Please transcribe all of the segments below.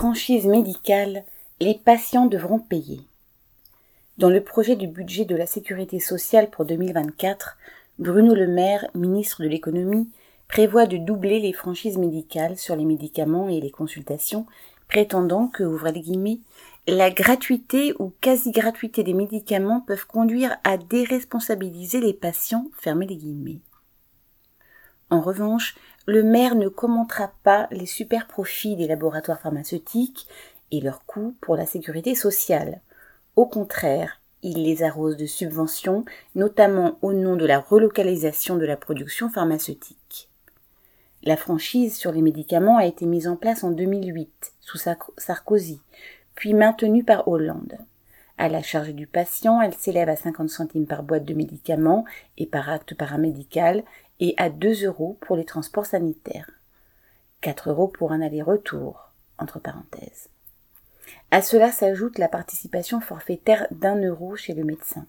Franchise médicale, les patients devront payer. Dans le projet du budget de la sécurité sociale pour 2024, Bruno Le Maire, ministre de l'économie, prévoit de doubler les franchises médicales sur les médicaments et les consultations, prétendant que, ouvrez les guillemets, la gratuité ou quasi-gratuité des médicaments peuvent conduire à déresponsabiliser les patients. En revanche, le maire ne commentera pas les super profits des laboratoires pharmaceutiques et leurs coûts pour la sécurité sociale. Au contraire, il les arrose de subventions, notamment au nom de la relocalisation de la production pharmaceutique. La franchise sur les médicaments a été mise en place en 2008 sous Sarkozy, puis maintenue par Hollande. À la charge du patient, elle s'élève à 50 centimes par boîte de médicaments et par acte paramédical et à 2 euros pour les transports sanitaires. 4 euros pour un aller-retour, entre. À cela s'ajoute la participation forfaitaire d'un euro chez le médecin.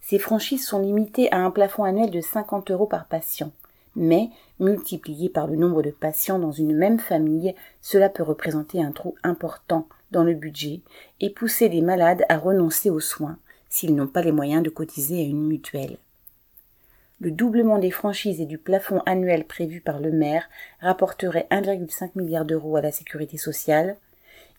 Ces franchises sont limitées à un plafond annuel de 50 euros par patient, mais multiplié par le nombre de patients dans une même famille, cela peut représenter un trou important dans le budget et pousser les malades à renoncer aux soins s'ils n'ont pas les moyens de cotiser à une mutuelle. Le doublement des franchises et du plafond annuel prévu par le maire rapporterait 1,5 milliard d'euros à la sécurité sociale.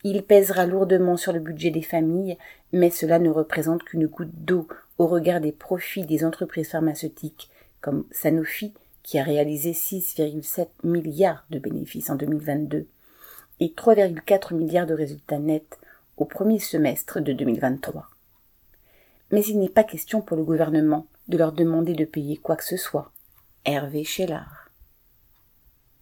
Il pèsera lourdement sur le budget des familles, mais cela ne représente qu'une goutte d'eau au regard des profits des entreprises pharmaceutiques comme Sanofi qui a réalisé 6,7 milliards de bénéfices en 2022 et 3,4 milliards de résultats nets au premier semestre de 2023. Mais il n'est pas question pour le gouvernement de leur demander de payer quoi que ce soit. Hervé Chellard.